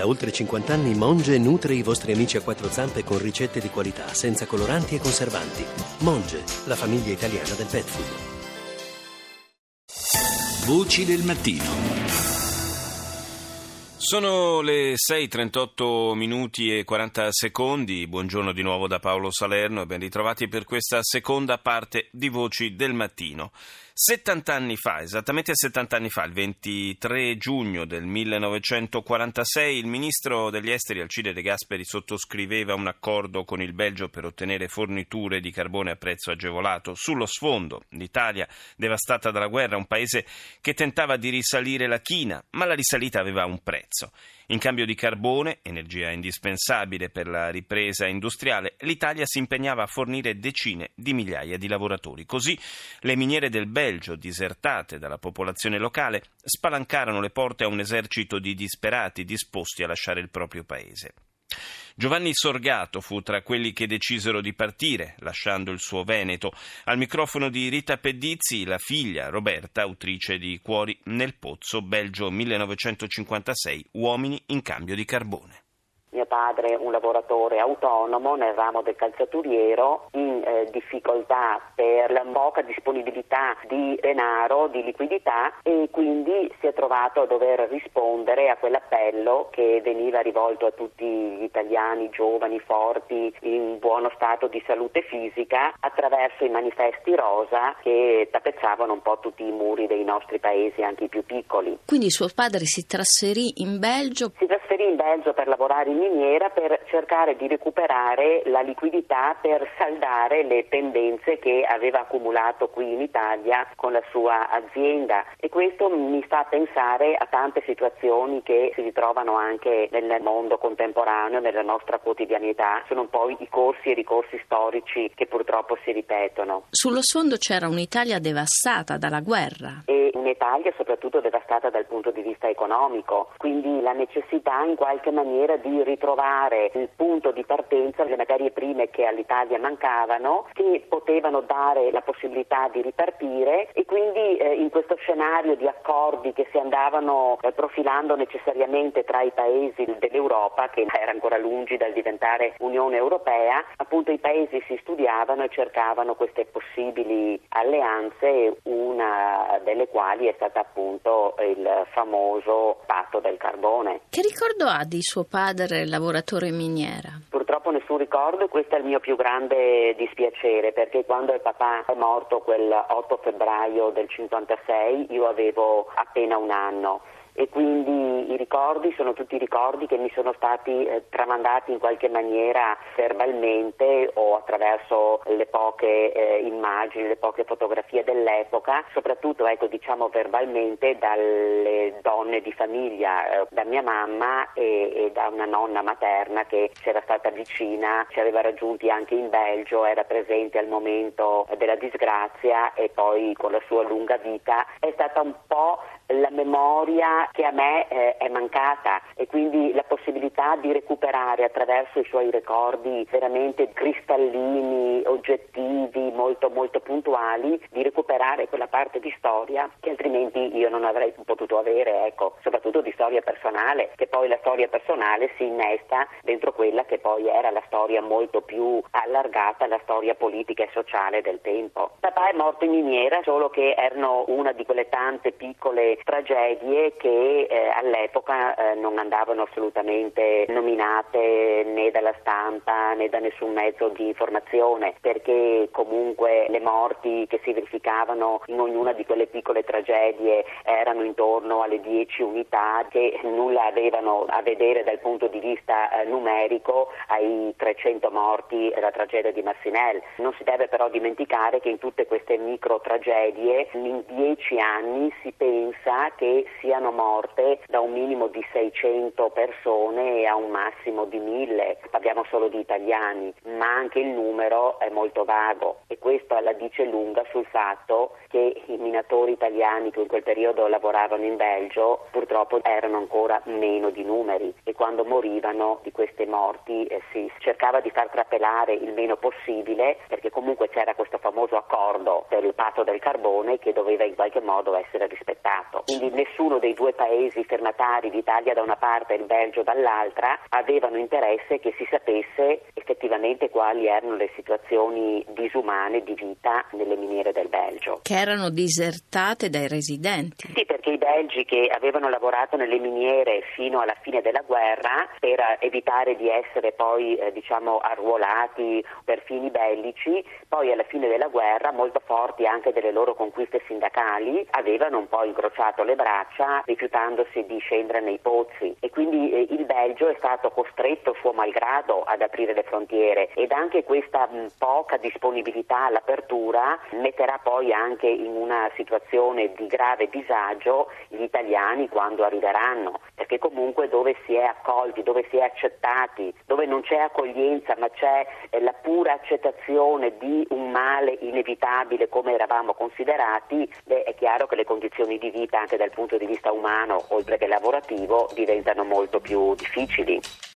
Da oltre 50 anni Monge nutre i vostri amici a quattro zampe con ricette di qualità, senza coloranti e conservanti. Monge, la famiglia italiana del pet food. Voci del mattino. Sono le 6.38 minuti e 40 secondi. Buongiorno di nuovo da Paolo Salerno e ben ritrovati per questa seconda parte di Voci del Mattino. 70 anni fa, esattamente 70 anni fa, il 23 giugno del 1946, il ministro degli esteri Alcide De Gasperi sottoscriveva un accordo con il Belgio per ottenere forniture di carbone a prezzo agevolato. Sullo sfondo, l'Italia, devastata dalla guerra, un paese che tentava di risalire la china, ma la risalita aveva un prezzo. In cambio di carbone, energia indispensabile per la ripresa industriale, l'Italia si impegnava a fornire decine di migliaia di lavoratori. Così le miniere del Belgio, disertate dalla popolazione locale, spalancarono le porte a un esercito di disperati disposti a lasciare il proprio paese. Giovanni Sorgato fu tra quelli che decisero di partire, lasciando il suo Veneto. Al microfono di Rita Pedizzi, la figlia Roberta, autrice di Cuori nel Pozzo, Belgio 1956, Uomini in cambio di carbone mio padre un lavoratore autonomo nel ramo del calzaturiero in eh, difficoltà per la poca disponibilità di denaro, di liquidità e quindi si è trovato a dover rispondere a quell'appello che veniva rivolto a tutti gli italiani giovani, forti, in buono stato di salute fisica attraverso i manifesti rosa che tappezzavano un po' tutti i muri dei nostri paesi, anche i più piccoli. Quindi suo padre si trasferì in Belgio? Si trasferì in Belgio per lavorare in miniera per cercare di recuperare la liquidità per saldare le pendenze che aveva accumulato qui in Italia con la sua azienda e questo mi fa pensare a tante situazioni che si ritrovano anche nel mondo contemporaneo, nella nostra quotidianità, sono un po' i corsi e ricorsi storici che purtroppo si ripetono. Sullo sfondo c'era un'Italia devastata dalla guerra. E un'Italia soprattutto devastata dal punto di vista economico, quindi la necessità in qualche maniera di ritrovare il punto di partenza, le materie prime che all'Italia mancavano, che potevano dare la possibilità di ripartire e quindi eh, in questo scenario di accordi che si andavano eh, profilando necessariamente tra i paesi dell'Europa, che era ancora lungi dal diventare Unione Europea, appunto i paesi si studiavano e cercavano queste possibili alleanze, una delle quali è stata appunto il famoso patto del carbone. Che ricordo ha di suo padre lavoratore in miniera? Purtroppo nessun ricordo e questo è il mio più grande dispiacere perché quando il papà è morto quel 8 febbraio del 56 io avevo appena un anno e quindi i ricordi sono tutti ricordi che mi sono stati eh, tramandati in qualche maniera verbalmente o attraverso le poche eh, immagini, le poche fotografie dell'epoca, soprattutto ecco, diciamo verbalmente dalle donne di famiglia, eh, da mia mamma e, e, da una nonna materna che c'era stata vicina, ci aveva raggiunti anche in Belgio, era presente al momento della disgrazia e poi con la sua lunga vita è stata un po' la memoria che a me eh, è mancata e quindi la possibilità di recuperare attraverso i suoi ricordi veramente cristallini, oggettivi, molto molto puntuali, di recuperare quella parte di storia che altrimenti io non avrei potuto avere, ecco, soprattutto di storia personale, che poi la storia personale si innesta dentro quella che poi era la storia molto più allargata, la storia politica e sociale del tempo. Papà è morto in miniera, solo che erano una di quelle tante piccole tragedie che eh, all'epoca eh, non andavano assolutamente nominate né dalla stampa né da nessun mezzo di informazione perché comunque le morti che si verificavano in ognuna di quelle piccole tragedie erano intorno alle 10 unità che nulla avevano a vedere dal punto di vista eh, numerico ai 300 morti della tragedia di Massinel. Non si deve però dimenticare che in tutte queste micro tragedie in 10 anni si pensa sa che siano morte da un minimo di 600 persone a un massimo di 1000, parliamo solo di italiani, ma anche il numero è molto vago e questo la dice lunga sul fatto che i minatori italiani che in quel periodo lavoravano in Belgio purtroppo erano ancora meno di numeri e quando morivano di queste morti eh, si cercava di far trapelare il meno possibile perché comunque c'era questo famoso accordo per il patto del carbone che doveva in qualche modo essere rispettato. Quindi nessuno dei due paesi firmatari, l'Italia da una parte e il Belgio dall'altra, avevano interesse che si sapesse effettivamente quali erano le situazioni disumane di vita nelle miniere del Belgio. Che erano disertate dai residenti. Sì, perché i belgi che avevano lavorato nelle miniere fino alla fine della guerra per evitare di essere poi eh, diciamo arruolati per fini bellici, poi alla fine della guerra, molto forti anche delle loro conquiste sindacali, avevano un po' incrociato le braccia rifiutandosi di scendere nei pozzi. E quindi eh, il Belgio è stato costretto suo malgrado ad aprire le frontiere. Ed anche questa mh, poca disponibilità all'apertura metterà poi anche in una situazione di grave disagio gli italiani quando arriveranno, perché comunque dove si è accolti, dove si è accettati, dove non c'è accoglienza ma c'è eh, la pura accettazione di un male inevitabile come eravamo considerati, beh, è chiaro che le condizioni di vita anche dal punto di vista umano, oltre che lavorativo, diventano molto più difficili.